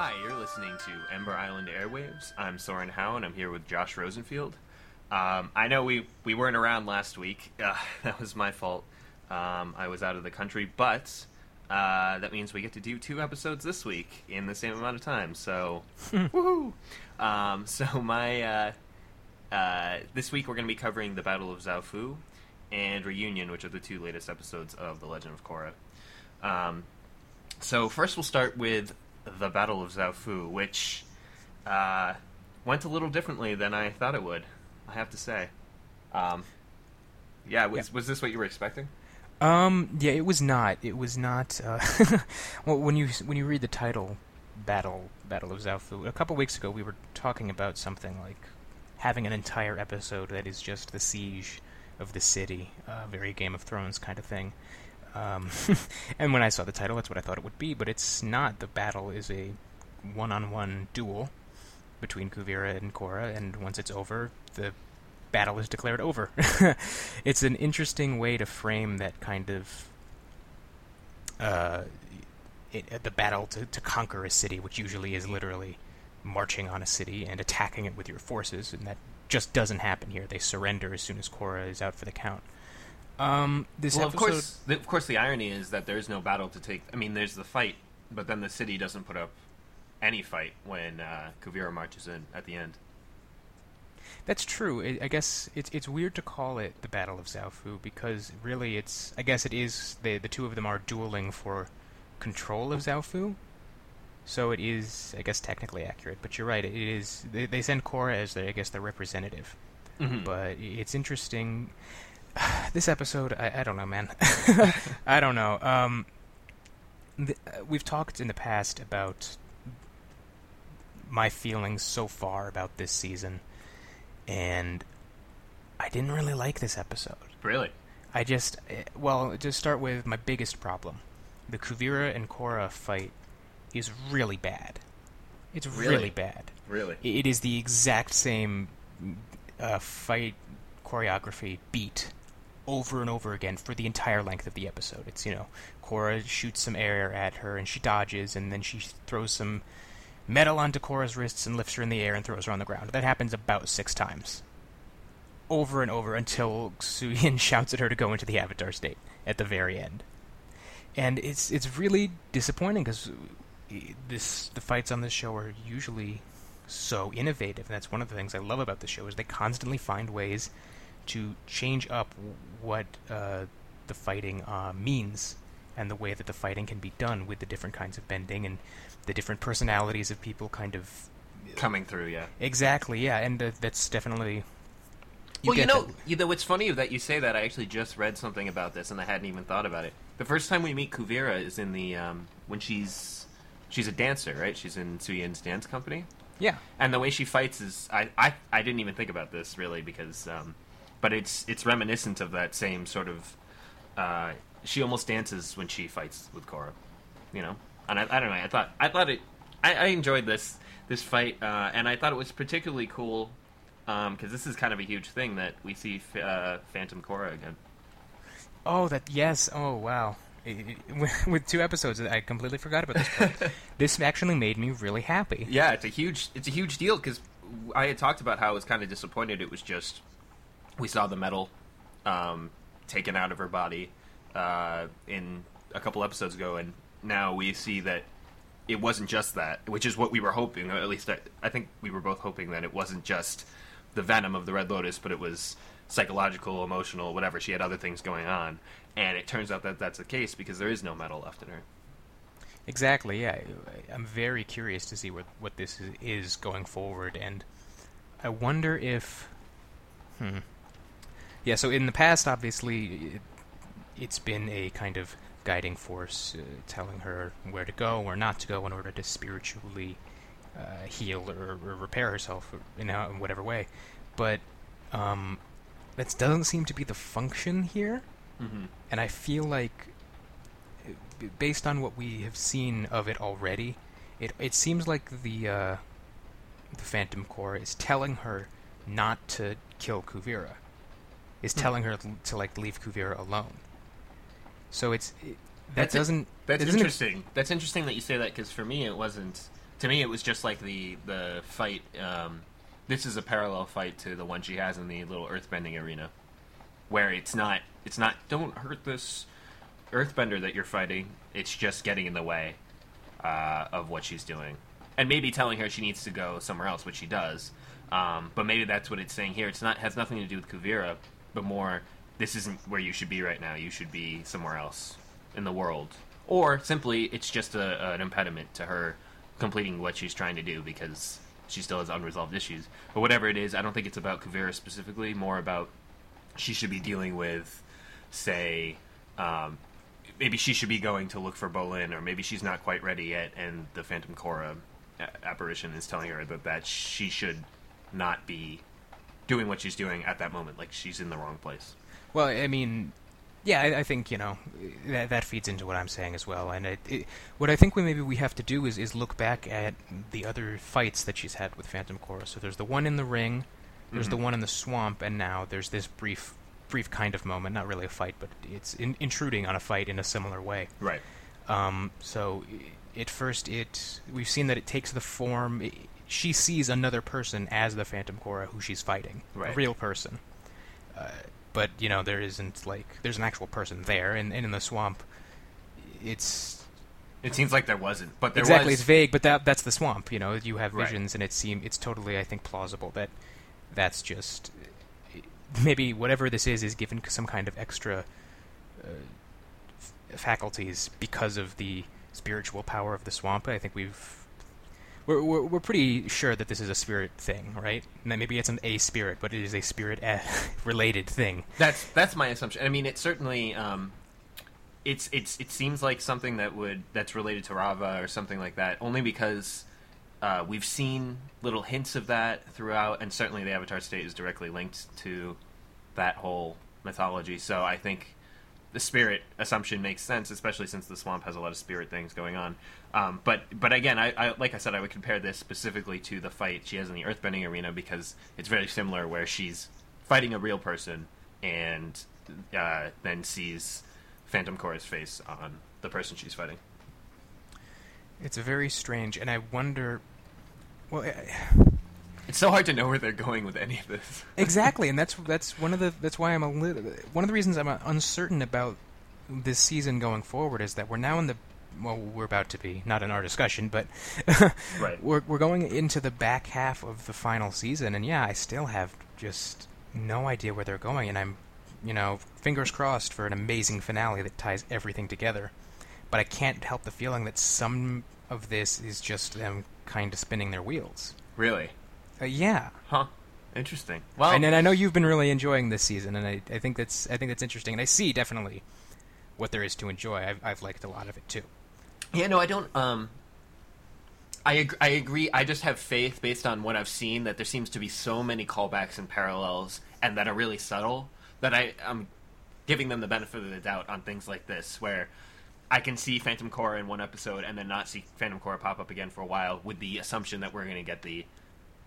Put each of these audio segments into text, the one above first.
Hi, you're listening to Ember Island Airwaves. I'm Soren Howe, and I'm here with Josh Rosenfield. Um, I know we, we weren't around last week. Uh, that was my fault. Um, I was out of the country, but uh, that means we get to do two episodes this week in the same amount of time. So, woohoo! Um, so my uh, uh, this week we're going to be covering the Battle of Zaofu and Reunion, which are the two latest episodes of The Legend of Korra. Um, so first we'll start with the Battle of Zaofu, which uh, went a little differently than I thought it would. I have to say. Um, yeah, was Yeah. was this what you were expecting? Um, yeah, it was not. It was not. Uh, well, when you when you read the title, Battle Battle of Zaofu, a couple weeks ago we were talking about something like having an entire episode that is just the siege of the city, uh, very Game of Thrones kind of thing. Um, and when I saw the title, that's what I thought it would be. But it's not. The battle is a one-on-one duel between Kuvira and Korra, and once it's over, the battle is declared over. it's an interesting way to frame that kind of uh, it, the battle to, to conquer a city, which usually is literally marching on a city and attacking it with your forces, and that just doesn't happen here. They surrender as soon as Korra is out for the count. Um, this well, episode, of course, the, of course, the irony is that there is no battle to take. I mean, there's the fight, but then the city doesn't put up any fight when uh, Kuvira marches in at the end. That's true. I I guess it's it's weird to call it the Battle of Zaofu because really it's I guess it is the the two of them are dueling for control of Zaofu. So it is I guess technically accurate, but you're right. It is they, they send Korra as their I guess their representative. Mhm. But it's interesting. This episode, I, I don't know, man. I don't know. Um, the, uh, we've talked in the past about my feelings so far about this season, and I didn't really like this episode. Really? I just, eh, well, to start with, my biggest problem the Kuvira and Korra fight is really bad. It's really, Really? bad. Really? It is the exact same uh, fight choreography beat over and over again for the entire length of the episode. It's you know, Korra shoots some air at her and she dodges, and then she throws some metal onto Korra's wrists and lifts her in the air and throws her on the ground. That happens about six times, over and over until Suyin shouts at her to go into the Avatar state at the very end. And it's it's really disappointing because this the fights on this show are usually so innovative, and that's one of the things I love about the show is they constantly find ways to change up what uh, the fighting uh, means and the way that the fighting can be done with the different kinds of bending and the different personalities of people kind of Coming through, yeah. exactly yeah and that's definitely well, you know, that- you know, it's funny that you say that. I actually just read something about this, and I hadn't even thought about it. The first time we meet Kuvira is in the um, when she's she's a dancer, right? She's in Suyin's dance company, yeah and the way she fights is I I, I didn't even think about this really because, um, but it's it's reminiscent of that same sort of. Uh, she almost dances when she fights with Korra, you know. And I, I don't know. I thought I thought it. I, I enjoyed this this fight, uh, and I thought it was particularly cool because this is kind of a huge thing that we see f- uh, Phantom Korra again. oh that yes oh wow with two episodes I completely forgot about this part. this actually made me really happy Yeah, it's a huge it's a huge deal because I had talked about how I was kind of disappointed. It was just we saw the metal um, taken out of her body uh, in a couple episodes ago, and now we see that it wasn't just that, which is what we were hoping. At least I, I think we were both hoping that it wasn't just the venom of the Red Lotus, but it was psychological, emotional, whatever. She had other things going on, and it turns out that that's the case because there is no metal left in her. Exactly. Yeah, I'm very curious to see what what this is, is going forward, and I wonder if, hmm, yeah. So in the past, obviously, it, it's been a kind of guiding force, uh, telling her where to go, where not to go, in order to spiritually uh, heal or, or repair herself in, in whatever way. But um, that doesn't seem to be the function here Mm-hmm. and I feel like, based on what we have seen of it already, it it seems like the uh, the Phantom Korra is telling her not to kill Kuvira, is Hmm. telling her to like leave Kuvira alone. So it's it, that That's doesn't That's doesn't ex- interesting. That's interesting that you say that because for me it wasn't To me, it was just like the the fight. Um, this is a parallel fight to the one she has in the little earthbending arena, where it's not it's not don't hurt this earthbender that you're fighting. It's just getting in the way uh, of what she's doing, and maybe telling her she needs to go somewhere else, which she does. Um, but maybe that's what it's saying here. It's not has nothing to do with Kuvira, but more this isn't where you should be right now. You should be somewhere else in the world, or simply it's just a, an impediment to her completing what she's trying to do because she still has unresolved issues. But whatever it is, I don't think it's about Kuvira specifically. More about she should be dealing with, say, um, maybe she should be going to look for Bolin, or maybe she's not quite ready yet, and the Phantom Korra apparition is telling her that that she should not be doing what she's doing at that moment. Like she's in the wrong place. Well, I mean, yeah, I, I think you know that that feeds into what I'm saying as well. And it, it, what I think we maybe we have to do is is look back at the other fights that she's had with Phantom Korra. So there's the one in the ring, there's the Mhm. one in the swamp, and now there's this brief brief kind of moment. Not really a fight, but it's in, intruding on a fight in a similar way. Right. Um, so at first, it we've seen that it takes the form. She sees another person as the Phantom Korra who she's fighting, a real person. Uh, but you know there isn't like there's an actual person there, and, and in the swamp, it's It seems like there wasn't, but there exactly was. it's vague. But that that's the swamp. You know, you have Right. visions, and it seem it's totally I think plausible that that's just maybe whatever this is is given some kind of extra uh, f- faculties because of the spiritual power of the swamp. I think we've we're, we're we're pretty sure that this is a spirit thing, right? And that maybe it's an a spirit, but it is a spirit related thing. That's that's my assumption. I mean, it certainly. Um, it's it's it seems like something that would that's related to Raava or something like that. Only because uh, we've seen little hints of that throughout, and certainly the Avatar state is directly linked to that whole mythology. So I think the spirit assumption makes sense, especially since the swamp has a lot of spirit things going on. Um, but but again, I, I like I said, I would compare this specifically to the fight she has in the Earthbending arena because it's very similar, where she's fighting a real person and uh, then sees Phantom Korra's face on the person she's fighting. It's very strange, and I wonder. Well, I- It's so hard to know where they're going with any of this. exactly, and that's that's one of the that's why I'm a little one of the reasons I'm uh, uncertain about this season going forward is that we're now in the well we're about to be not in our discussion but Right. we're we're going into the back half of the final season and yeah I still have just no idea where they're going and I'm you know fingers crossed for an amazing finale that ties everything together but I can't help the feeling that some of this is just them kind of spinning their wheels Really? Uh, yeah Huh. Interesting. Well, and, and I know you've been really enjoying this season, and I, I think that's I think that's interesting, and I see definitely what there is to enjoy. I've, I've liked a lot of it too. Yeah, no, I don't. Um, I ag- I agree. I just have faith based on what I've seen that there seems to be so many callbacks and parallels, and that are really subtle that I am giving them the benefit of the doubt on things like this, where I can see Phantom Korra in one episode and then not see Phantom Korra pop up again for a while, with the assumption that we're going to get the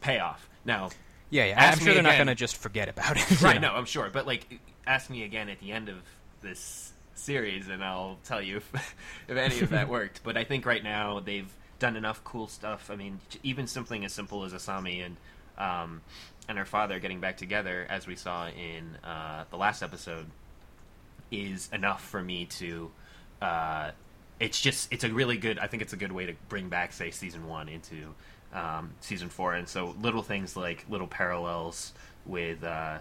payoff. Now, Yeah, yeah. I'm sure they're not going to just forget about it. right? know. No, I'm sure, but like, ask me again at the end of this series, and I'll tell you if if any of that worked. But I think right now they've done enough cool stuff. I mean, even something as simple as Asami and um, and her father getting back together, as we saw in uh, the last episode, is enough for me to. Uh, it's just it's a really good. I think it's a good way to bring back, say, season one into um, season four, and so little things like little parallels with, uh,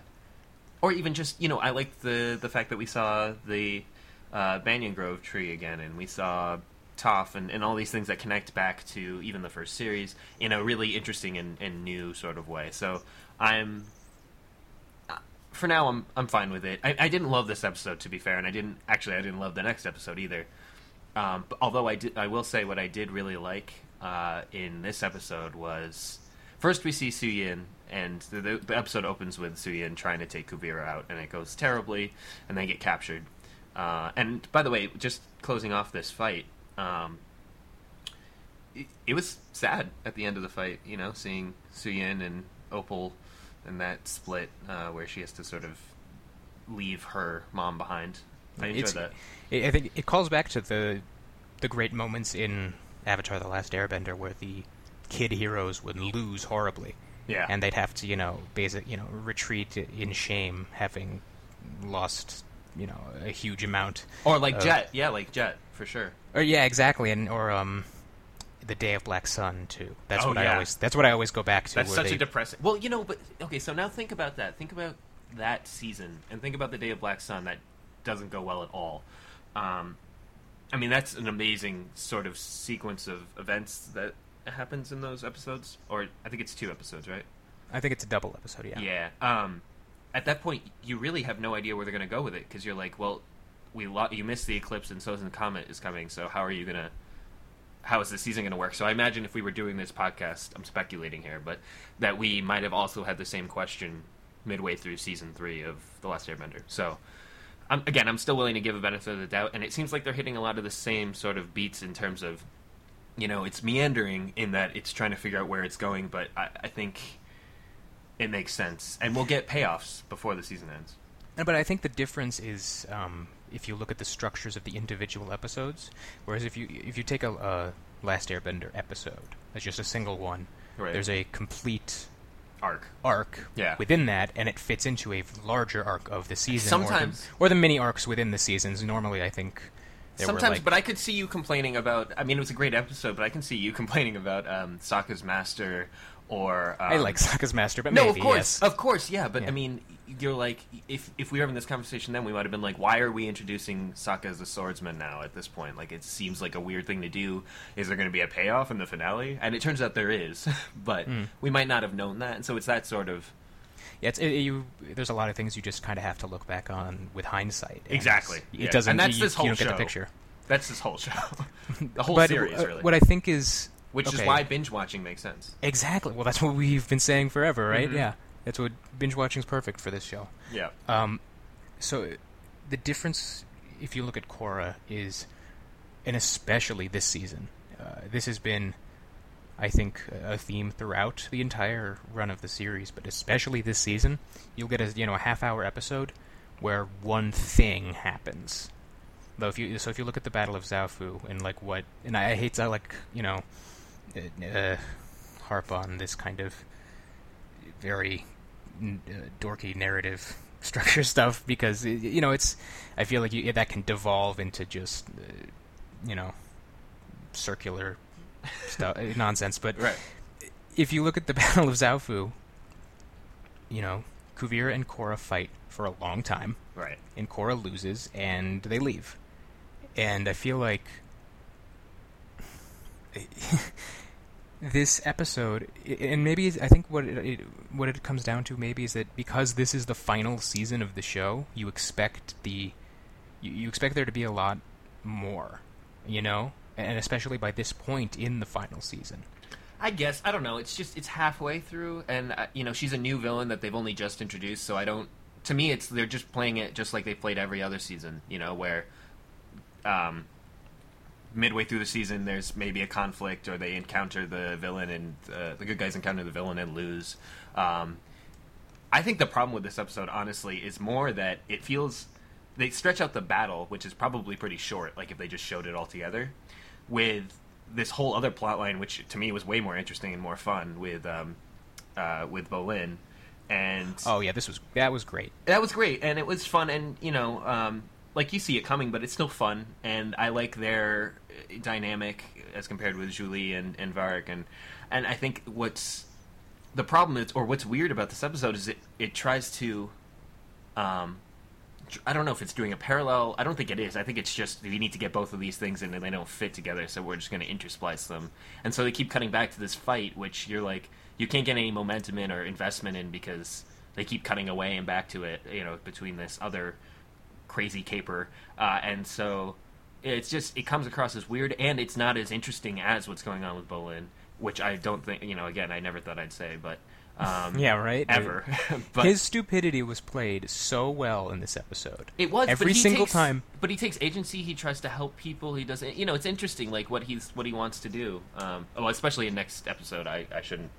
or even just you know, I like the the fact that we saw the uh, Banyan Grove tree again, and we saw Toph and, and all these things that connect back to even the first series in a really interesting and, and new sort of way. So I'm uh, for now I'm I'm fine with it. I, I didn't love this episode to be fair, and I didn't actually I didn't love the next episode either. Um, although I did, I will say what I did really like uh, in this episode was first we see Suyin, and the, the, the episode opens with Suyin trying to take Kuvira out, and it goes terribly, and they get captured. Uh, and by the way, just closing off this fight, um, it, it was sad at the end of the fight. You know, seeing Suyin and Opal and that split uh, where she has to sort of leave her mom behind. I enjoyed It's- that. I I think it calls back to the the great moments in Avatar: The Last Airbender, where the kid heroes would lose horribly, Yeah. and they'd have to you know basic you know retreat in shame, having lost you know a huge amount. or like of- Jet. Yeah, like Jet for sure. Or yeah, exactly, and or um, the Day of Black Sun too. That's Oh, what I always. That's what I always go back to. That's such they, a depressing. Well, you know, but okay. So now think about that. Think about that season, and think about the Day of Black Sun. That doesn't go well at all. Um, I mean, that's an amazing sort of sequence of events that happens in those episodes. Or I think it's two episodes, right? I think it's a double episode. Yeah. Yeah. Um, at that point, you really have no idea where they're going to go with it because you're like, well, we lo- you missed the eclipse and so the Comet is coming, so how are you going to? How is the season going to work? So I imagine if we were doing this podcast, I'm speculating here, but that we might have also had the same question midway through season three of The Last Airbender. So, I'm, again, I'm still willing to give a benefit of the doubt, and it seems like they're hitting a lot of the same sort of beats in terms of, you know, it's meandering in that it's trying to figure out where it's going, but I, I think it makes sense, and we'll get payoffs before the season ends. But I think the difference is um, if you look at the structures of the individual episodes. Whereas if you if you take a, a Last Airbender episode as just a single one, Right. there's a complete Arc. arc Yeah. within that, and it fits into a larger arc of the season. Sometimes- or the, or the mini arcs within the seasons. Normally, I think there Sometimes, were like, but I could see you complaining about. I mean, it was a great episode, but I can see you complaining about um, Sokka's master or. Um, I like Sokka's Master, but No, maybe of course, yes. of course, yeah. But Yeah. I mean, you're like, if if we were having this conversation, then we might have been like, why are we introducing Sokka as a swordsman now at this point? Like, it seems like a weird thing to do. Is there going to be a payoff in the finale? And it turns out there is, but Hmm. we might not have known that. And so it's that sort of Yeah, it's, it, you, there's a lot of things you just kind of have to look back on with hindsight. Exactly. It Yeah. doesn't. And that's you, this whole you don't get show. the picture. that's this whole show, the whole but series, uh, really. what I think is Which is why binge watching makes sense. exactly. Well, that's what we've been saying forever, right? Mhm. Yeah, that's what binge watching is perfect for this show. Yeah. Um, so the difference, if you look at Korra, is, and especially this season, uh, this has been, I think, a theme throughout the entire run of the series, but especially this season, you'll get a you know a half hour episode where one thing happens. Though if you so if you look at the Battle of Zaofu and like what and I, I hate to like you know uh, uh, harp on this kind of very n- uh, dorky narrative structure stuff because you know it's I feel like you, that can devolve into just uh, you know circular stuff uh, nonsense. But Right. if you look at the Battle of Zaofu, you know Kuvira and Korra fight for a long time, Right. and Korra loses, and they leave. And I feel like this episode, and maybe I think what it, it what it comes down to maybe is that because this is the final season of the show, you expect the you, you expect there to be a lot more, you know, and especially by this point in the final season. I guess I don't know. It's just it's halfway through, and uh, you know she's a new villain that they've only just introduced. So I don't. To me, it's they're just playing it just like they played every other season. You know, where um, midway through the season, there's maybe a conflict, or they encounter the villain, and uh, the good guys encounter the villain and lose. Um, I think the problem with this episode, honestly, is more that it feels they stretch out the battle, which is probably pretty short. Like if they just showed it all together, with this whole other plot line, which to me was way more interesting and more fun with um, uh, with Bolin, and Oh yeah, this was that was great. that was great, and it was fun, and you know, um, like you see it coming, but it's still fun, and I like their uh, dynamic as compared with Zhu Li and and Varrick, and and I think what's the problem is, or what's weird about this episode is it it tries to, um, I don't know if it's doing a parallel. I don't think it is. I think it's just we need to get both of these things in, and they don't fit together, so we're just going to intersplice them, and so they keep cutting back to this fight, which you're like you can't get any momentum in or investment in because they keep cutting away and back to it, you know, between this other crazy caper, uh, and so it's just it comes across as weird, and it's not as interesting as what's going on with Bolin, which I don't think, you know, again, I never thought I'd say, but um, Yeah, right. ever, but His stupidity was played so well in this episode. It was every single takes- time. But he takes agency. He tries to help people. He doesn't. You know, it's interesting, like what he's what he wants to do. Um, well, especially in next episode. I, I shouldn't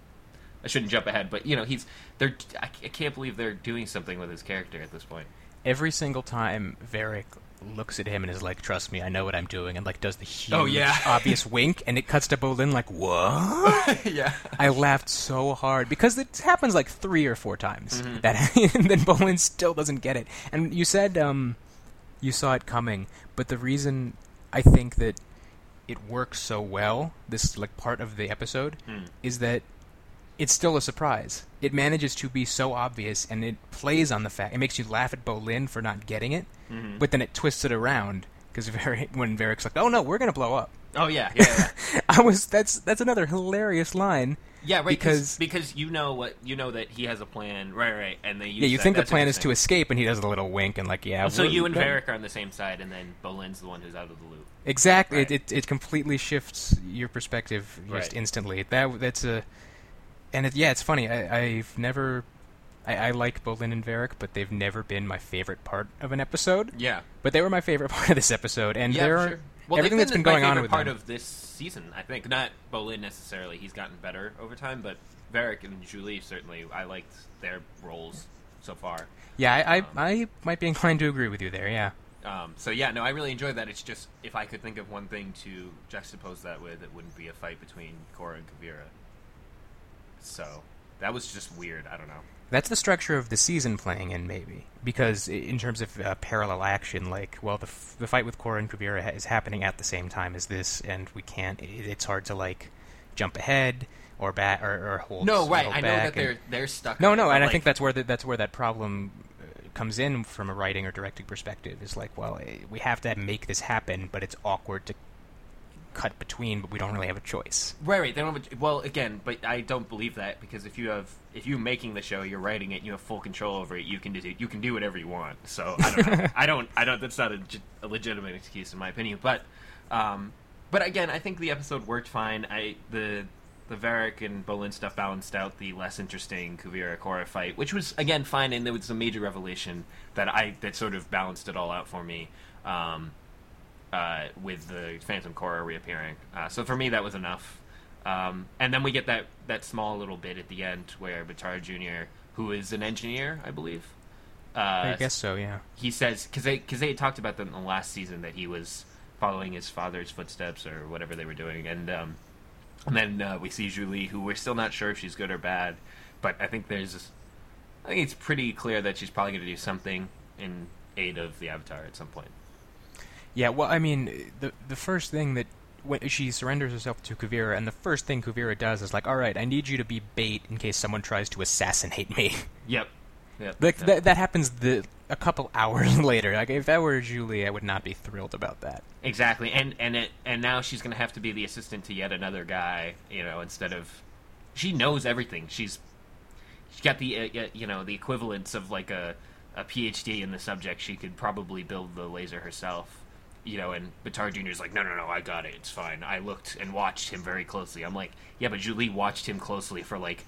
I shouldn't jump ahead, but you know, he's they're. I, I can't believe they're doing something with his character at this point. Every single time Varrick looks at him and is like, "Trust me, I know what I'm doing," and like does the huge, Oh, yeah. obvious wink, and it cuts to Bolin like, "What?" yeah. I laughed so hard because it happens like three or four times. Mhm. That and then Bolin still doesn't get it. And you said um, you saw it coming, but the reason I think that it works so well, this like part of the episode, Hmm. is that it's still a surprise. It manages to be so obvious, and it plays on the fact. It makes you laugh at Bolin for not getting it, Mhm. but then it twists it around because when Varrick's like, "Oh no, we're gonna blow up." Oh yeah, yeah, yeah. I was that's that's another hilarious line. Yeah, right. Because- Because you know what you know that he has a plan, right? Right, and they Yeah, you that. think the plan is to escape, and he does a little wink and like, yeah. So you and no. Varrick are on the same side, and then Bolin's the one who's out of the loop. exactly. Right. It, it it completely shifts your perspective just Right. instantly. That that's a, and it, yeah, it's funny. I, I've never, I, I like Bolin and Varrick, but they've never been my favorite part of an episode. Yeah, But they were my favorite part of this episode, and yeah, there are sure. Well, everything that's been going on favorite with part them. of this season, I think. Not Bolin necessarily; he's gotten better over time, but Varrick and Zhu Li certainly. I liked their roles so far. yeah, I, um, I I might be inclined to agree with you there. Yeah. Um, so yeah, no, I really enjoyed that. It's just if I could think of one thing to juxtapose that with, it wouldn't be a fight between Korra and Kuvira. So that was just weird. I don't know. That's the structure of the season playing in, maybe. Because in terms of uh, parallel action, like, well, the, f- the fight with Korra and Kuvira ha- is happening at the same time as this, and we can't. It, it's hard to like jump ahead or back or, or hold. No, right. hold I know that they're and- they're stuck. No, no, it, but, and I think that's where the, that's where that problem uh, comes in from a writing or directing perspective. Is like, well, eh, we have to make this happen, but it's awkward to cut between, but we don't really have a choice. Right, right. They don't. Have a, well, again, but I don't believe that because if you have, if you're making the show, you're writing it, you have full control over it. You can do, you can do whatever you want. So I don't, know. I don't, I don't. That's not a, a legitimate excuse in my opinion. But, um, but again, I think the episode worked fine. I the the Varrick and Bolin stuff balanced out the less interesting Kuvira Korra fight, which was again fine, and there was a major revelation that I that sort of balanced it all out for me. Um, uh, with the Phantom Korra reappearing. Uh, so for me, that was enough. Um, and then we get that, that small little bit at the end where Baatar Jr., who is an engineer, I believe, uh, I guess so. Yeah. he says because they because they had talked about that in the last season that he was following his father's footsteps or whatever they were doing, and um, and then uh, we see Zhu Li, who we're still not sure if she's good or bad, but I think there's, I think it's pretty clear that she's probably going to do something in aid of the Avatar at some point. Yeah, well, I mean, the the first thing that when she surrenders herself to Kuvira, and the first thing Kuvira does is like, "All right, I need you to be bait in case someone tries to assassinate me." Yep. Yep. like Yeah. that that happens the a couple hours later. Like if that were Zhu Li, I would not be thrilled about that. Exactly, and and it and now she's going to have to be the assistant to yet another guy, you know, instead of she knows everything. She's she's got the uh, you know the equivalence of like a a PhD in the subject. She could probably build the laser herself, you know. And Baatar Jr. is like, no, no, no, I got it. It's fine. I looked and watched him very closely. I'm like, yeah, but Zhu Li watched him closely for like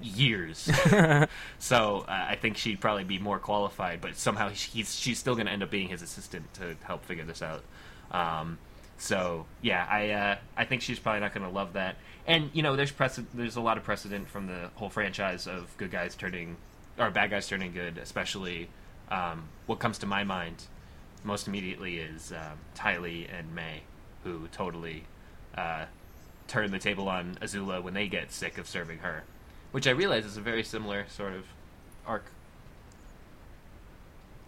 years. so uh, I think she'd probably be more qualified, but somehow he's she's still going to end up being his assistant to help figure this out. Um, so yeah, I uh, I think she's probably not going to love that. And you know, there's precedent. There's a lot of precedent from the whole franchise of good guys turning or bad guys turning good. Especially, um, what comes to my mind most immediately is um, Ty Lee and Mai, who totally uh, turn the table on Azula when they get sick of serving her, which I realize is a very similar sort of arc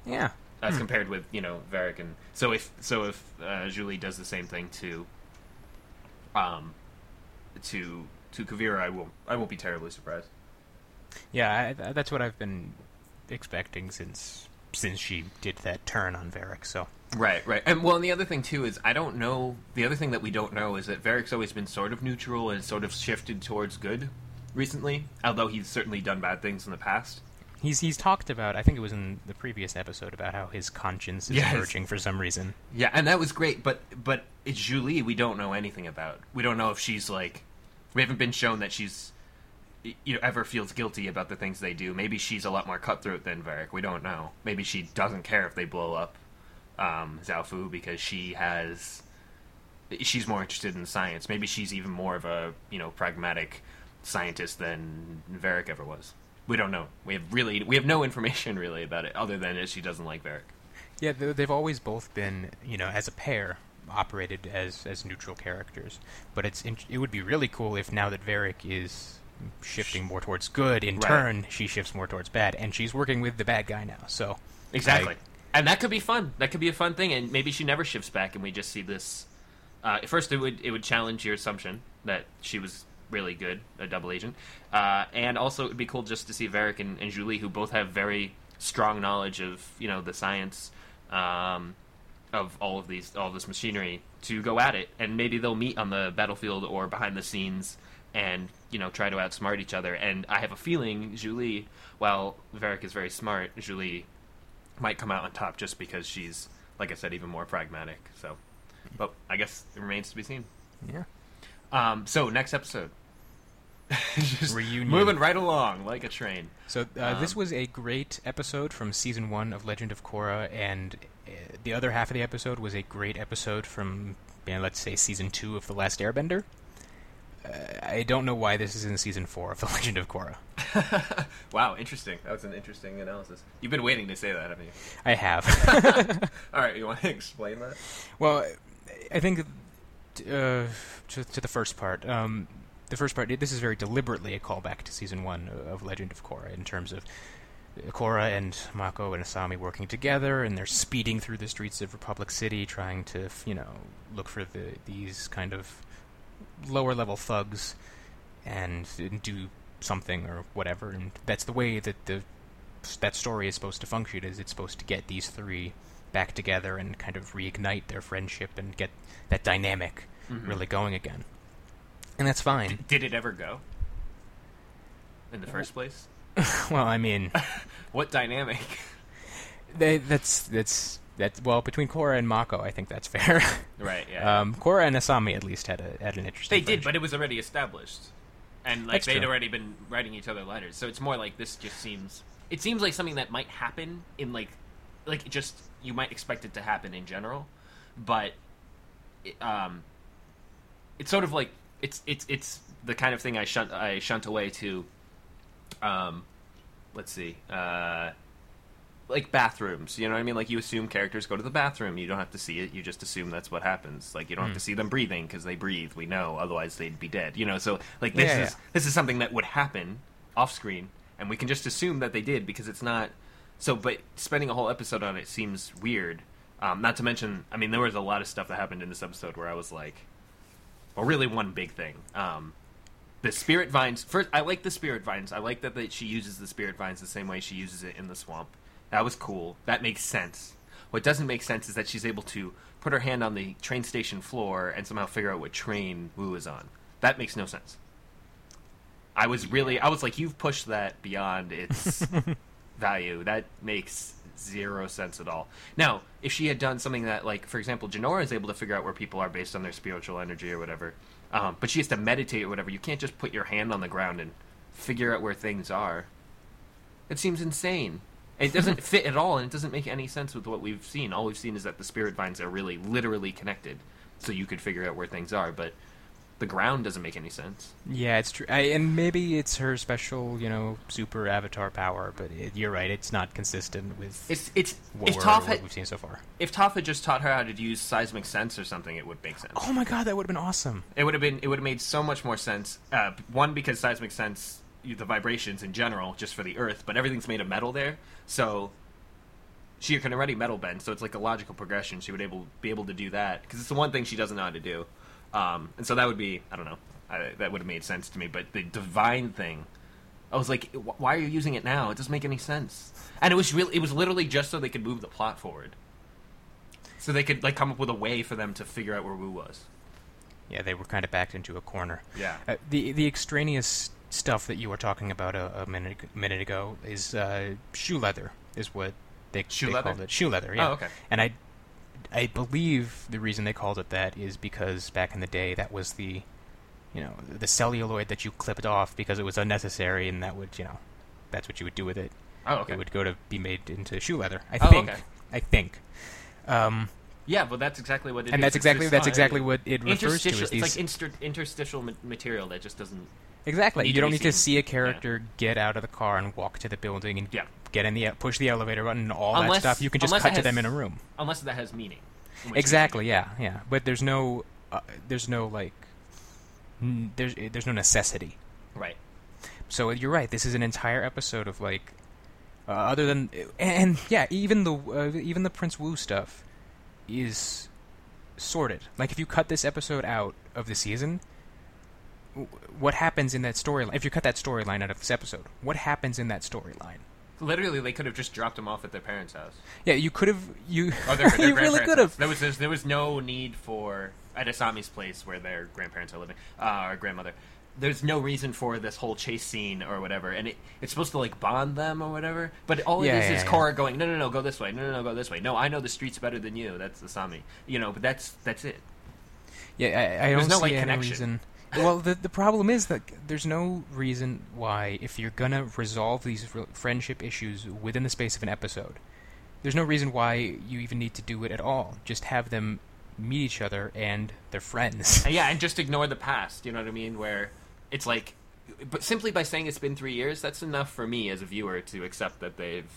Yeah. as Hmm. compared with you know Varrick and so if so if uh, Zhu Li does the same thing to um to to Kuvira, I won't I won't be terribly surprised. Yeah, I, that's what I've been expecting since since she did that turn on Varrick. So Right, right, and well, and the other thing too is I don't know. The other thing that we don't know is that Varrick's always been sort of neutral and sort of shifted towards good recently, although he's certainly done bad things in the past. he's he's talked about. I think it was in the previous episode about how his conscience is Yes. emerging for some reason. Yeah, and that was great, but but it's Zhu Li we don't know anything about. We don't know if she's like we haven't been shown that she's you know ever feels guilty about the things they do. Maybe she's a lot more cutthroat than Varrick. We don't know. Maybe she doesn't care if they blow up um, Zaofu because she has she's more interested in science. Maybe she's even more of a you know pragmatic scientist than Varrick ever was. We don't know. We have really we have no information really about it other than that she doesn't like Varrick. Yeah, they've always both been, you know, as a pair, operated as as neutral characters. But it's it would be really cool if now that Varric is shifting more towards good, in Right. turn she shifts more towards bad, and she's working with the bad guy now. So Exactly. I- and that could be fun. That could be a fun thing, and maybe she never shifts back, and we just see this. Uh, at first, it would it would challenge your assumption that she was really good, a double agent, uh, and also it would be cool just to see Varrick and, and Zhu Li, who both have very strong knowledge of you know the science um, of all of these all of this machinery, to go at it, and maybe they'll meet on the battlefield or behind the scenes, and you know try to outsmart each other. And I have a feeling Zhu Li, while Varrick is very smart, Zhu Li might come out on top just because she's, like I said, even more pragmatic. So, but I guess it remains to be seen. yeah, Um, so next episode, just Reunion. moving right along like a train. So uh, this Um, was a great episode from season one of Legend of Korra, and uh, the other half of the episode was a great episode from, you know, let's say, season two of The Last Airbender. Uh, I don't know why this is in season four of The Legend of Korra. wow, interesting. That was an interesting analysis. You've been waiting to say that, haven't you? I have. All right, you want to explain that? well, I think uh, to, to the first part. Um, the first part. This is very deliberately a callback to season one of Legend of Korra in terms of Korra and Mako and Asami working together, and they're speeding through the streets of Republic City, trying to, you know, look for the these kind of lower level thugs and, and do something or whatever. And that's the way that the that story is supposed to function. Is it's supposed to get these three back together and kind of reignite their friendship and get that dynamic Mhm. really going again. And that's fine. Did it ever go? In the first place? well, I mean, What dynamic? they, that's that's that's well between Korra and Mako, I think that's fair. right, yeah. um, Korra and Asami at least had a had an interesting. They did, but it was already established, and like That's they'd true. already been writing each other letters. So it's more like this. Just seems it seems like something that might happen in like like it just you might expect it to happen in general, but it, um, it's sort of like it's it's it's the kind of thing I shunt I shunt away to. Um, let's see. Uh, like bathrooms, you know what I mean? Like you assume characters go to the bathroom. You don't have to see it. You just assume that's what happens. Like you don't have Hmm. to see them breathing because they breathe. We know, otherwise they'd be dead. You know, so like this Yeah, is yeah. this is something that would happen off screen, and we can just assume that they did because it's not. So, but spending a whole episode on it seems weird. Um, not to mention, I mean, there was a lot of stuff that happened in this episode where I was like, well, really one big thing. Um, the spirit vines. First, I like the spirit vines. I like that, that she uses the spirit vines the same way she uses it in the swamp. That was cool. That makes sense. What doesn't make sense is that she's able to put her hand on the train station floor and somehow figure out what train Wu is on. That makes no sense. I was really, I was like, you've pushed that beyond its value. That makes zero sense at all. Now, if she had done something that, like, for example, Jinora is able to figure out where people are based on their spiritual energy or whatever, um, but she has to meditate or whatever. You can't just put your hand on the ground and figure out where things are. It seems insane. It doesn't fit at all, and it doesn't make any sense with what we've seen. All we've seen is that the spirit vines are really, literally connected, so you could figure out where things are. But the ground doesn't make any sense. Yeah, it's true. I, and maybe it's her special, you know, super avatar power. But it, you're right; it's not consistent with It's it's what, if Toph what had we've seen so far. if Toph had just taught her how to use seismic sense or something, it would make sense. Oh my god, that would have been awesome. It would have been it would have made so much more sense. Uh, one because seismic sense, the vibrations in general, just for the Earth, but everything's made of metal there, so she can already metal bend. So it's like a logical progression. She would able be able to do that because it's the one thing she doesn't know how to do. Um, and so that would be I don't know I, that would have made sense to me. But the divine thing, I was like, why are you using it now? It doesn't make any sense. And it was really it was literally just so they could move the plot forward. So they could like come up with a way for them to figure out where Wu was. Yeah, they were kind of backed into a corner. Yeah. Uh, the the extraneous stuff that you were talking about a, a minute minute ago is uh, shoe leather, is what they, Shoe they leather? called it. Shoe leather, yeah. Oh, okay. And I, I believe the reason they called it that is because back in the day that was the, you know, the celluloid that you clipped off because it was unnecessary, and that would you know, that's what you would do with it. Oh, okay. It would go to be made into shoe leather. I Oh, think. okay. I think. Um, Yeah, well, that's exactly what it is. and that's exactly that's exactly what it refers to. Is It's these like inter- interstitial ma- material that just doesn't. Exactly. need You don't be need to see a character get out of the car and walk to the building and Yeah. get in the push the elevator button and all Unless- that stuff. You can just cut it to them in a room. unless that has meaning. in case Exactly. Yeah. Yeah. But there's no, uh, there's no like, n- there's there's no necessity. right. So you're right. This is an entire episode of like, uh, other than and yeah, even the uh, even the Prince Wu stuff is sorted. Like if you cut this episode out of the season, w- what happens in that storyline? If you cut that storyline out of this episode, what happens in that storyline? Literally, they could have just dropped him off at their parents' house. Yeah, you could have you Or their, their you really could have. There was there was no need for at Asami's place where their grandparents are living, uh, or grandmother. There's no reason for this whole chase scene or whatever, and it, it's supposed to like bond them or whatever. But all Yeah, it is yeah, is yeah. Korra going, no, no, no, go this way, no, no, no, go this way. No, I know the streets better than you. That's Asami, you know. But that's that's it. Yeah, I, I don't no, see like, any connection. reason. Well, the the problem is that there's no reason why, if you're gonna resolve these re- friendship issues within the space of an episode, there's no reason why you even need to do it at all. Just have them meet each other and they're friends. Yeah, and just ignore the past. You know what I mean? Where it's like, but simply by saying it's been three years, that's enough for me as a viewer to accept that they've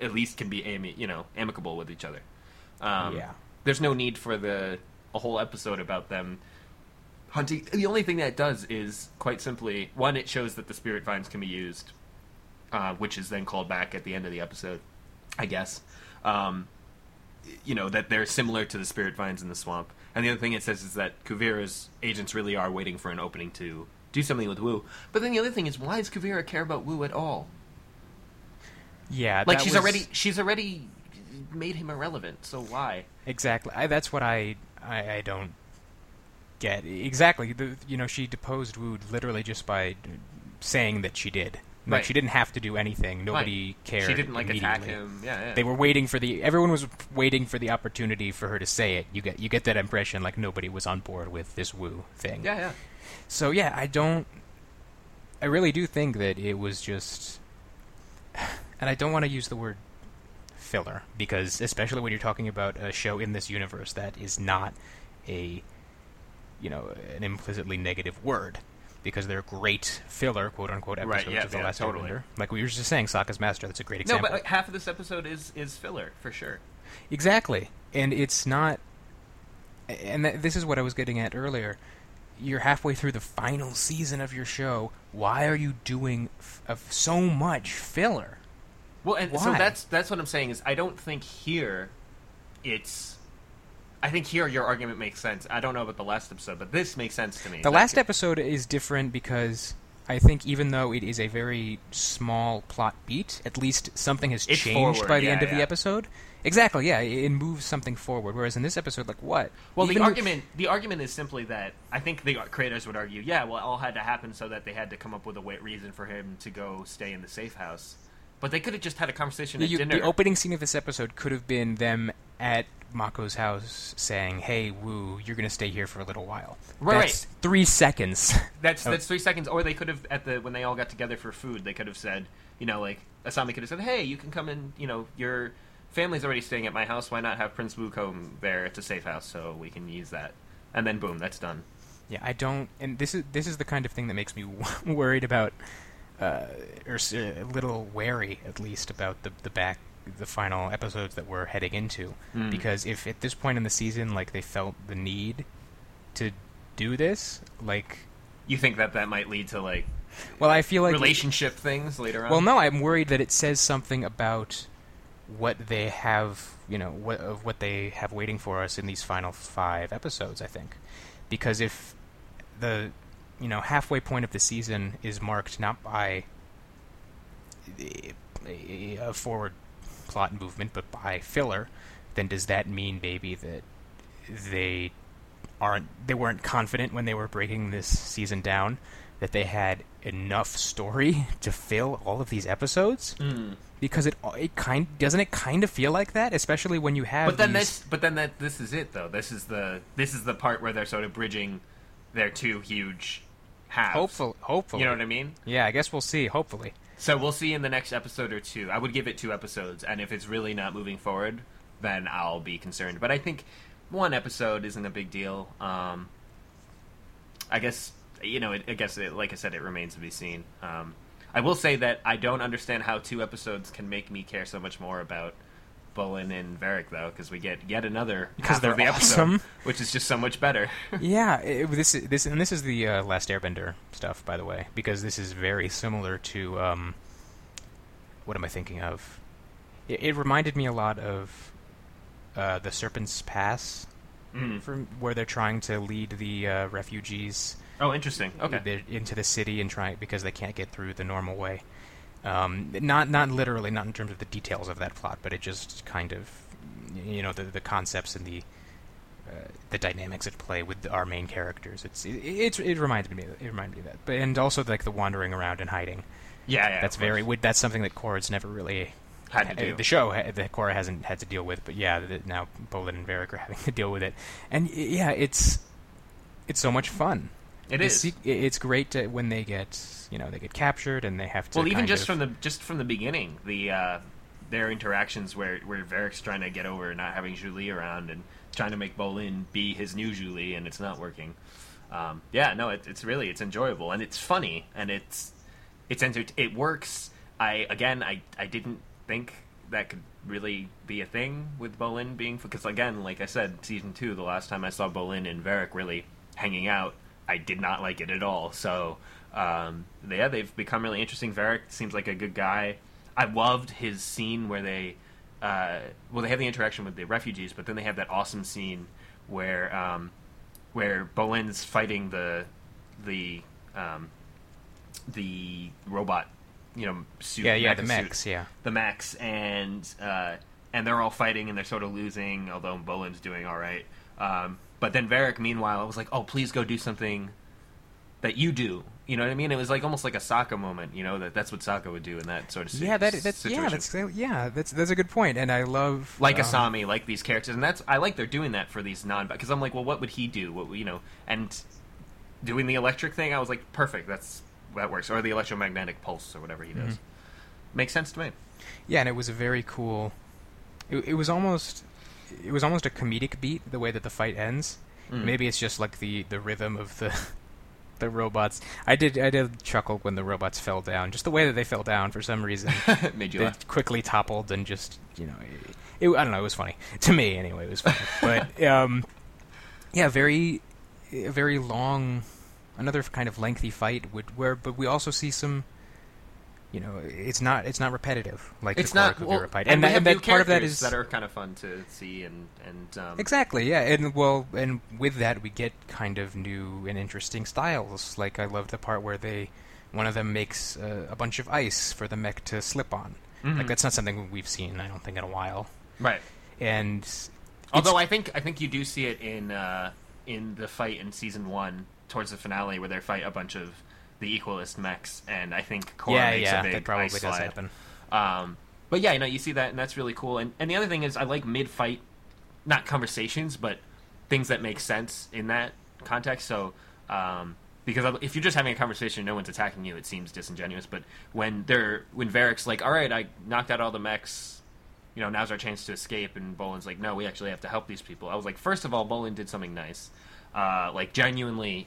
at least can be ami- you know amicable with each other. Um, Yeah. There's no need for the a whole episode about them hunting. The only thing that it does is quite simply one, it shows that the spirit vines can be used, uh, which is then called back at the end of the episode, I guess. Um, you know that they're similar to the spirit vines in the swamp. And the other thing it says is that Kuvira's agents really are waiting for an opening to do something with Wu. But then the other thing is, why does Kuvira care about Wu at all? yeah, Like she's was- already she's already made him irrelevant. So why? exactly. I, that's what I, I I don't get exactly. The, you know, she deposed Wu literally just by saying that she did. Like Right. she didn't have to do anything. Nobody cared. She didn't like attack him. Yeah, yeah. They were waiting for the. Everyone was waiting for the opportunity for her to say it. You get you get that impression like nobody was on board with this Wu thing. Yeah, yeah. So yeah, I don't. I really do think that it was just, and I don't want to use the word filler because especially when you're talking about a show in this universe that is not a, you know, an implicitly negative word. Because they're great filler, quote unquote, Right, episodes yeah, of the yeah, last totally. Airbender. Like we were just saying, Sokka's Master. That's a great example. No, but like, half of this episode is is filler for sure. Exactly. And it's not. And th- this is what I was getting at earlier. You're halfway through the final season of your show. Why are you doing f- of so much filler? Well, and so that's that's what I'm saying is I don't think here it's. I think here your argument makes sense. I don't know about the last episode, but this makes sense to me. The last episode is different because I think even though it is a very small plot beat, at least something has It's changed forward, by the yeah, end of the episode. Exactly, yeah, it moves something forward. Whereas in this episode, like what? Well, Even the argument the argument is simply that I think the creators would argue, yeah, well, it all had to happen so that they had to come up with a way, reason for him to go stay in the safe house. But they could have just had a conversation at You- dinner. the opening scene of this episode could have been them at Mako's house saying, "Hey, Wu, you're going to stay here for a little while." Right, That's three seconds. That's that's three seconds. Or they could have at the when they all got together for food, they could have said, you know, like Asami could have said, "Hey, you can come in. You know, your family's already staying at my house. Why not have Prince Wu come there? It's a safe house, so we can use that." And then boom, that's done. yeah, I don't. And this is this is the kind of thing that makes me worried about, uh, or a little wary at least about the the back the final episodes that we're heading into. Mm. Because if at this point in the season, like they felt the need to do this, like, You think that that might lead to like, well, I feel like relationship things later on? Well, no, I'm worried that it says something about what they have, you know, what of what they have waiting for us in these final five episodes. I think, because if the, you know, halfway point of the season is marked not by a, a forward plot movement, but by filler, then does that mean, baby, that they aren't they weren't confident when they were breaking this season down that they had enough story to fill all of these episodes Mm. because it it kind doesn't it kind of feel like that especially when you have But then these, this, but then that this is it though. This is the this is the part where they're sort of bridging their two huge halves. hopefully hopefully You know what I mean? yeah I guess we'll see hopefully So we'll see in the next episode or two. I would give it two episodes, and if it's really not moving forward, then I'll be concerned. But I think one episode isn't a big deal. Um, I guess you know, it, I guess it, like I said, it remains to be seen. Um, I will say that I don't understand how two episodes can make me care so much more about Bolin and Varric though, because we get yet another Because they're the awesome. episode, which is just so much better. yeah, it, this this and this is the uh, Last Airbender stuff, by the way, because this is very similar to um, what am I thinking of? It, it reminded me a lot of uh, the Serpent's Pass, Mhm. from where they're trying to lead the uh, refugees Oh, interesting. Okay. into the city and trying because they can't get through the normal way. Um, not not literally, not in terms of the details of that plot, but it just kind of, you know, the the concepts and the uh, the dynamics at play with our main characters. It's it, it, it reminds me it reminded me of that, but and also like the wandering around and hiding. Yeah, yeah. that's very course. that's something that Korra's never really had to do. the show that Korra hasn't had to deal with, but yeah, now Bolin and Varrick are having to deal with it, and yeah, it's it's so much fun. It is. se- i- it's great to, when they get you know they get captured and they have to. well, even just of- from the just from the beginning, the uh, their interactions where where Varrick's trying to get over not having Zhu Li around and trying to make Bolin be his new Zhu Li, and it's not working. Um, yeah, no, it, it's really it's enjoyable and it's funny and it's it's enter- it works. I again, I I didn't think that could really be a thing with Bolin being because again, like I said, season two, the last time I saw Bolin and Varrick really hanging out, I did not like it at all. So um, yeah, they've become really interesting. Varrick seems like a good guy. I loved his scene where they, uh, well, they have the interaction with the refugees, but then they have that awesome scene where um, where Bolin's fighting the the um, the robot, you know, suit. yeah yeah the suit yeah the mechs and uh, and they're all fighting and they're sort of losing, although Bolin's doing all right. Um, but then Varrick, meanwhile, I was like, "Oh, please go do something that you do." You know what I mean? It was like almost like a Sokka moment. You know that that's what Sokka would do in that sort of yeah that that's situation. yeah that's yeah that's that's a good point and I love like um, Asami, like these characters, and that's I like they're doing that for these non because I'm like, well, what would he do? What you know, and doing the electric thing, I was like, perfect. That's that works, or the electromagnetic pulse, or whatever he does. Mhm. Makes sense to me. Yeah, and it was a very cool. It, it was almost, it was almost a comedic beat the way that the fight ends. Mm. Maybe it's just like the the rhythm of the the robots. I did I did chuckle when the robots fell down. Just the way that they fell down for some reason. made you they laugh. quickly toppled and just you know, it, it, I don't know. It was funny to me anyway. It was funny, but um, yeah, very very long, another kind of lengthy fight. Would where, but we also see some. You know, it's not it's not repetitive like It's the not well, fight, and, and, that, and that part of that is that are kind of fun to see and and um, Exactly, yeah, and well, and with that we get kind of new and interesting styles. Like I love the part where they, one of them makes uh, a bunch of ice for the mech to slip on. Mhm. Like that's not something we've seen, I don't think, in a while. right. And Although I think I think you do see it in uh, in the fight in season one towards the finale where they fight a bunch of the equalist mechs, and I think Korra yeah, makes yeah, a big that probably ice does slide. happen. Um, but yeah, you know, you see that, and that's really cool. And and the other thing is, I like mid fight, not conversations, but things that make sense in that context. So. Um, because if you're just having a conversation, and no one's attacking you. It seems disingenuous. But when they're when Varrick's like, "All right, I knocked out all the mechs, you know, now's our chance to escape," and Bolin's like, "No, we actually have to help these people." I was like, first of all, Bolin did something nice, uh, like genuinely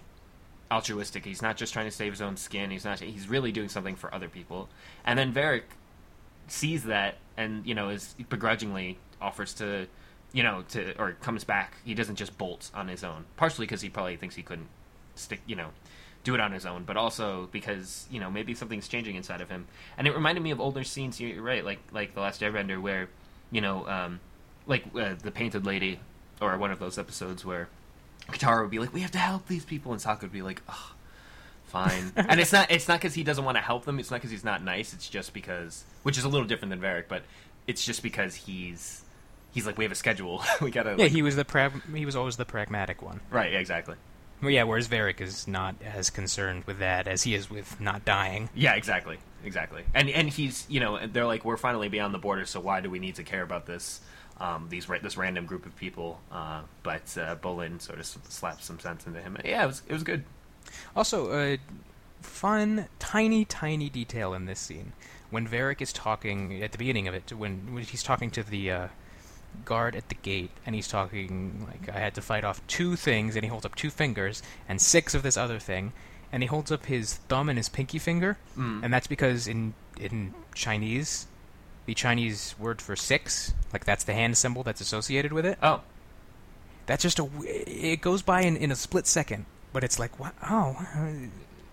altruistic. He's not just trying to save his own skin. He's not. He's really doing something for other people. And then Varrick sees that, and you know, is begrudgingly offers to, you know, to or comes back. He doesn't just bolt on his own. Partially because he probably thinks he couldn't stick, you know, do it on his own, but also because you know maybe something's changing inside of him. And it reminded me of older scenes. You're right, like like the Last Airbender, where you know, um, like uh, the Painted Lady, or one of those episodes where Katara would be like, "We have to help these people," and Sokka would be like, "Ugh, fine." and it's not it's not because he doesn't want to help them. It's not because he's not nice. It's just because, which is a little different than Varrick, but it's just because he's he's like, we have a schedule. we gotta. Yeah, like- he was the prag- he was always the pragmatic one. right, yeah, exactly. Well, yeah, whereas Varrick is not as concerned with that as he is with not dying. Yeah, exactly, exactly. And and he's you know they're like we're finally beyond the border, so why do we need to care about this? Um, these this random group of people, uh, but uh, Bolin sort of s- slapped some sense into him. Yeah, it was it was good. Also, a fun, tiny, tiny detail in this scene when Varrick is talking at the beginning of it, when, when he's talking to the uh, guard at the gate, and he's talking like I had to fight off two things, and he holds up two fingers and six of this other thing, and he holds up his thumb and his pinky finger, Mm. and that's because in in Chinese, the Chinese word for six, like that's the hand symbol that's associated with it. Oh, That's just a. It goes by in, in a split second, but it's like wow, oh,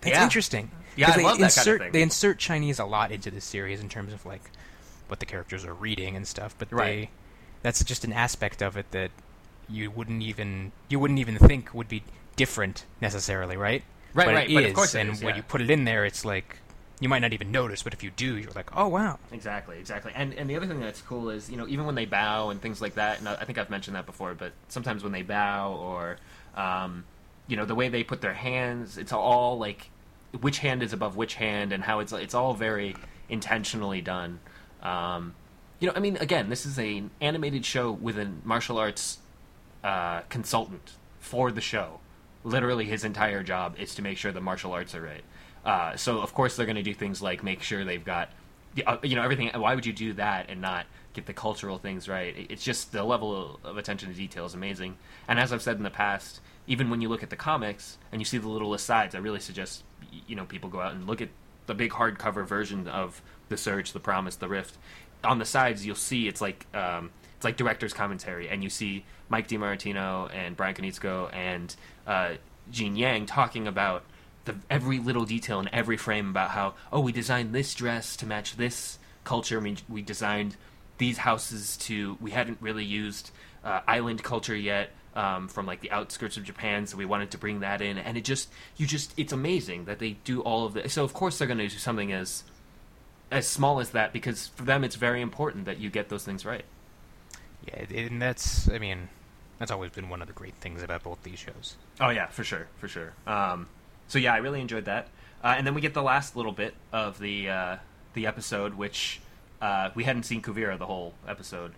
that's Yeah. interesting. Yeah, I they love that kind of insert thing. they insert Chinese a lot into this series in terms of like what the characters are reading and stuff, but Right. they that's just an aspect of it that you wouldn't even you wouldn't even think would be different necessarily, right? Right, but right, it but of course it and is, when you put it in there, it's like you might not even notice, but if you do, you're like, oh wow. Exactly, exactly. And and the other thing that's cool is, you know, even when they bow and things like that, and I think I've mentioned that before, but sometimes when they bow or um, you know, the way they put their hands, it's all like which hand is above which hand and how it's it's all very intentionally done. Um, you know, I mean, again, this is an animated show with a martial arts uh, consultant for the show. Literally, his entire job is to make sure the martial arts are right. Uh, so, of course, they're going to do things like make sure they've got, uh, you know, everything. Why would you do that and not get the cultural things right? It's just the level of attention to detail is amazing. And as I've said in the past, even when you look at the comics and you see the little asides, I really suggest you know people go out and look at the big hardcover version of the Surge, the Promise, the Rift. On the sides, you'll see it's like um, it's like director's commentary, and you see Mike DiMartino and Brian Konietzko and uh, Gene Yang talking about the every little detail in every frame about how oh we designed this dress to match this culture. We mean we designed these houses to we hadn't really used uh, island culture yet um, from like the outskirts of Japan, so we wanted to bring that in, and it just you just it's amazing that they do all of this. So of course they're going to do something as as small as that because for them it's very important that you get those things right. Yeah, and that's I mean, that's always been one of the great things about both these shows. Oh yeah, for sure, for sure. Um, so yeah, I really enjoyed that. Uh, and then we get the last little bit of the uh, the episode, which uh, we hadn't seen Kuvira the whole episode,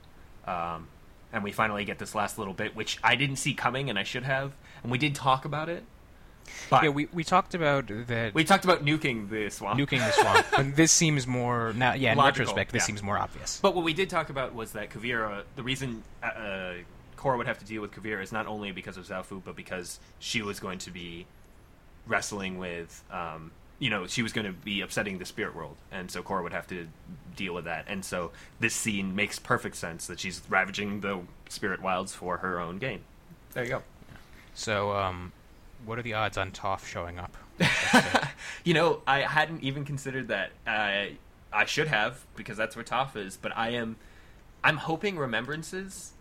um, and we finally get this last little bit, which I didn't see coming, and I should have. And we did talk about it. But Yeah, we we talked about that we talked about nuking the swamp. nuking the swamp, but this seems more now. Yeah, in Logical, retrospect, this yeah. seems more obvious. But what we did talk about was that Kuvira, the reason uh, uh, Korra would have to deal with Kuvira is not only because of Zaofu, but because she was going to be wrestling with, um, you know, she was going to be upsetting the spirit world, and so Korra would have to deal with that. And so this scene makes perfect sense that she's ravaging the spirit wilds for her own gain. There you go. So, um, what are the odds on Toph showing up? You know, I hadn't even considered that. Uh, I should have because that's where Toph is. But I am, I'm hoping Remembrances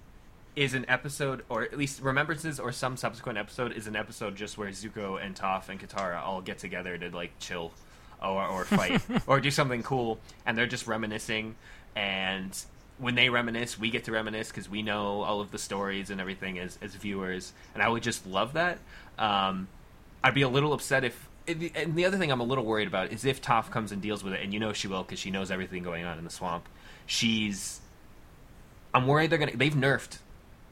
is an episode, or at least Remembrances or some subsequent episode is an episode just where Zuko and Toph and Katara all get together to like chill, or or fight, or do something cool, and they're just reminiscing. And when they reminisce, we get to reminisce because we know all of the stories and everything as as viewers. And I would just love that. Um, I'd be a little upset if. And the other thing I'm a little worried about is if Toph comes and deals with it, and you know she will because she knows everything going on in the swamp. She's. I'm worried they're gonna. They've nerfed.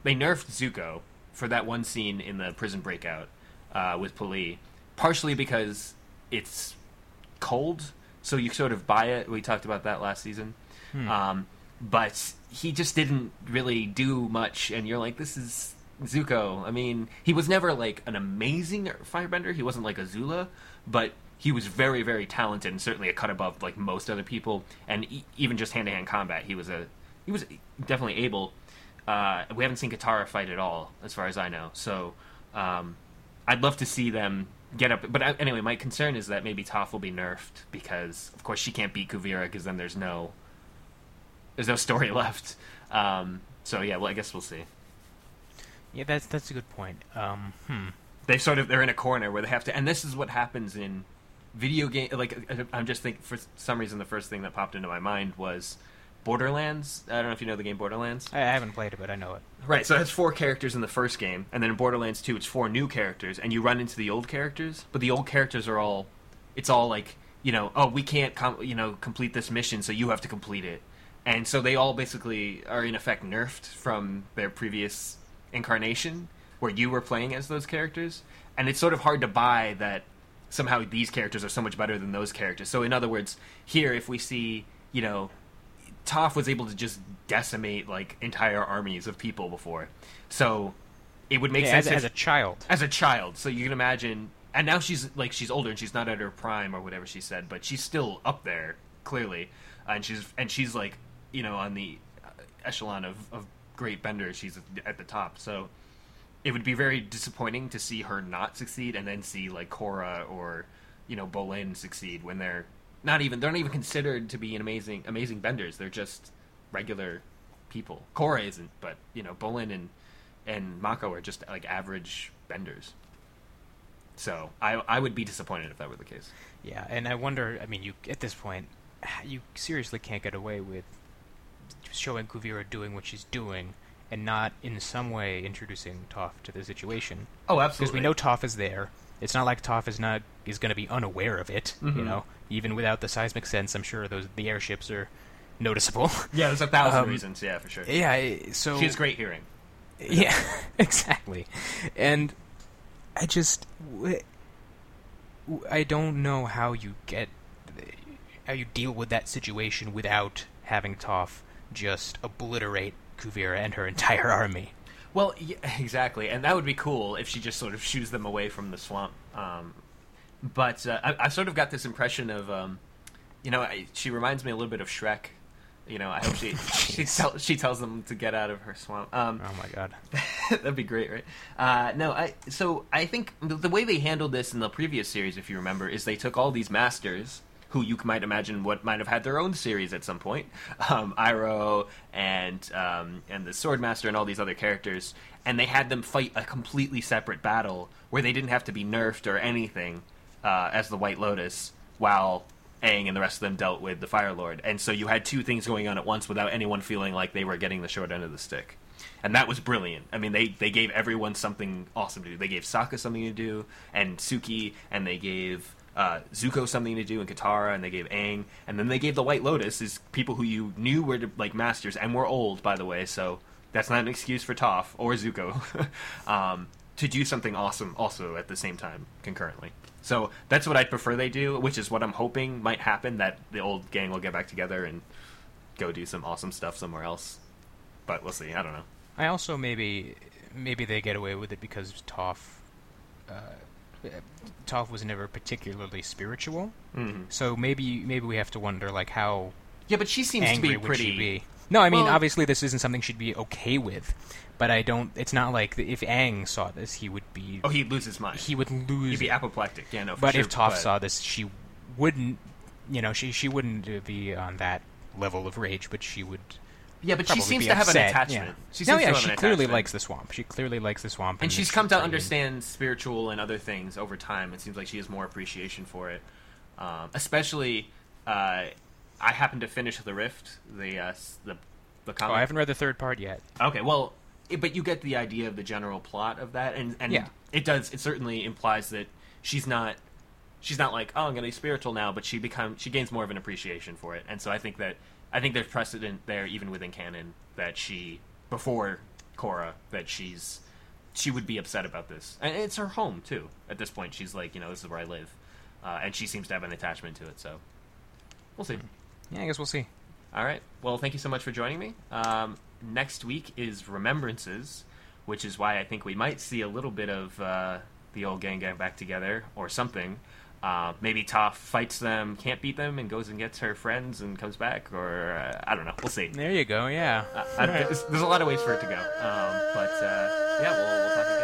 They nerfed Zuko for that one scene in the prison breakout uh, with P'Li, partially because it's cold, so you sort of buy it. We talked about that last season. Um, but he just didn't really do much, and you're like, this is Zuko. I mean, he was never like an amazing firebender. He wasn't like Azula, but he was very, very talented, and certainly a cut above like most other people. And e- even just hand to hand combat, he was a he was definitely able. Uh, we haven't seen Katara fight at all, as far as I know. So um, I'd love to see them get up. But uh, anyway, my concern is that maybe Toph will be nerfed because, of course, she can't beat Kuvira because then there's no there's no story left. Um, so yeah, well, I guess we'll see. Yeah, that's that's a good point. Um, hmm. They sort of they're in a corner where they have to, and this is what happens in video game. Like uh, I'm just thinking for some reason the first thing that popped into my mind was Borderlands. I don't know if you know the game Borderlands. I, haven't played it, but I know it. Right, so it has four characters in the first game, and then in Borderlands 2, it's four new characters, and you run into the old characters, but the old characters are all, it's all like, you know, oh, we can't, com- you know, complete this mission, so you have to complete it. And so they all basically are in effect nerfed from their previous incarnation, where you were playing as those characters, and it's sort of hard to buy that somehow these characters are so much better than those characters. So in other words, here if we see, you know, Toph was able to just decimate like entire armies of people before. So it would make Yeah, sense as, if, as a child. as a child. So you can imagine and now she's like she's older and she's not at her prime or whatever she said, but she's still up there clearly, uh, and she's and she's like you know on the echelon of, of great benders. She's at the top, so it would be very disappointing to see her not succeed and then see like Korra or you know Bolin succeed when they're not even they're not even considered to be an amazing amazing benders. They're just regular people. Korra isn't, but you know Bolin and and Mako are just like average benders. So I I would be disappointed if that were the case. Yeah, and I wonder. I mean, you at this point, you seriously can't get away with showing Kuvira doing what she's doing and not in some way introducing Toph to the situation. Oh, absolutely. Because we know Toph is there. It's not like Toph is not is going to be unaware of it. Mhm. You know, even without the seismic sense, I'm sure those the airships are noticeable. Yeah, there's a thousand Um, reasons. Yeah, for sure. yeah, so She has great hearing. Yeah, exactly. And I just I don't know how you get how you deal with that situation without having Toph just obliterate Kuvira and her entire army. Well, yeah, exactly, and that would be cool if she just sort of shoos them away from the swamp. Um, but uh, I, I sort of got this impression of, um, you know, I, she reminds me a little bit of Shrek. You know, I hope she she, tell, she tells them to get out of her swamp. Um, Oh my god. That'd be great, right? Uh, no, I so I think the, the way they handled this in the previous series, if you remember, is they took all these masters who you might imagine what might have had their own series at some point, um, Iroh and um, and the Swordmaster and all these other characters, and they had them fight a completely separate battle where they didn't have to be nerfed or anything uh, as the White Lotus, while Aang and the rest of them dealt with the Fire Lord, and so you had two things going on at once without anyone feeling like they were getting the short end of the stick and that was brilliant. I mean, they they gave everyone something awesome to do. They gave Sokka something to do, and Suki, and they gave uh, Zuko something to do, and Katara, and they gave Aang, and then they gave the White Lotus is people who you knew were like masters and were old, by the way. So that's not an excuse for Toph or Zuko um, to do something awesome also at the same time concurrently. So that's what I'd prefer they do, which is what I'm hoping might happen. That the old gang will get back together and go do some awesome stuff somewhere else. But we'll see. I don't know. I also maybe maybe they get away with it because Toph uh, Toph was never particularly spiritual. hmm So maybe maybe we have to wonder like how Yeah, but she seems to be pretty. be? No, I mean Well- obviously this isn't something she'd be okay with, but I don't. It's not like if Aang saw this, he would be Oh, he'd lose his mind. he would lose. He'd be apoplectic. Yeah, no. For but sure, if Toph but- saw this, she wouldn't. You know, she she wouldn't be on that level of rage, but she would. Yeah, but she seems to have an attachment. Yeah. She no, yeah, she clearly attachment. likes the swamp. She clearly likes the swamp, and the she's come to understand spiritual and other things over time. It seems like she has more appreciation for it. Um, especially, uh, I happened to finish the Rift, the uh, the the Oh. I haven't read the third part yet. Okay, well, it, but you get the idea of the general plot of that, and and Yeah. it does. It certainly implies that she's not she's not like oh I'm gonna be spiritual now, but she becomes she gains more of an appreciation for it, and so I think that I think there's precedent there even within canon that she before Korra that she's she would be upset about this, and it's her home too. At this point, she's like you know this is where I live, uh, and she seems to have an attachment to it. So we'll see. Yeah, I guess we'll see. All right. Well, thank you so much for joining me. Um, next week is Remembrances, which is why I think we might see a little bit of uh, the old gang get back together or something. Uh, maybe Toph fights them, can't beat them, and goes and gets her friends and comes back, or uh, I don't know. We'll see. There you go. Yeah. Uh, I, there's, there's a lot of ways for it to go. Um, but uh, yeah, we'll, we'll talk again.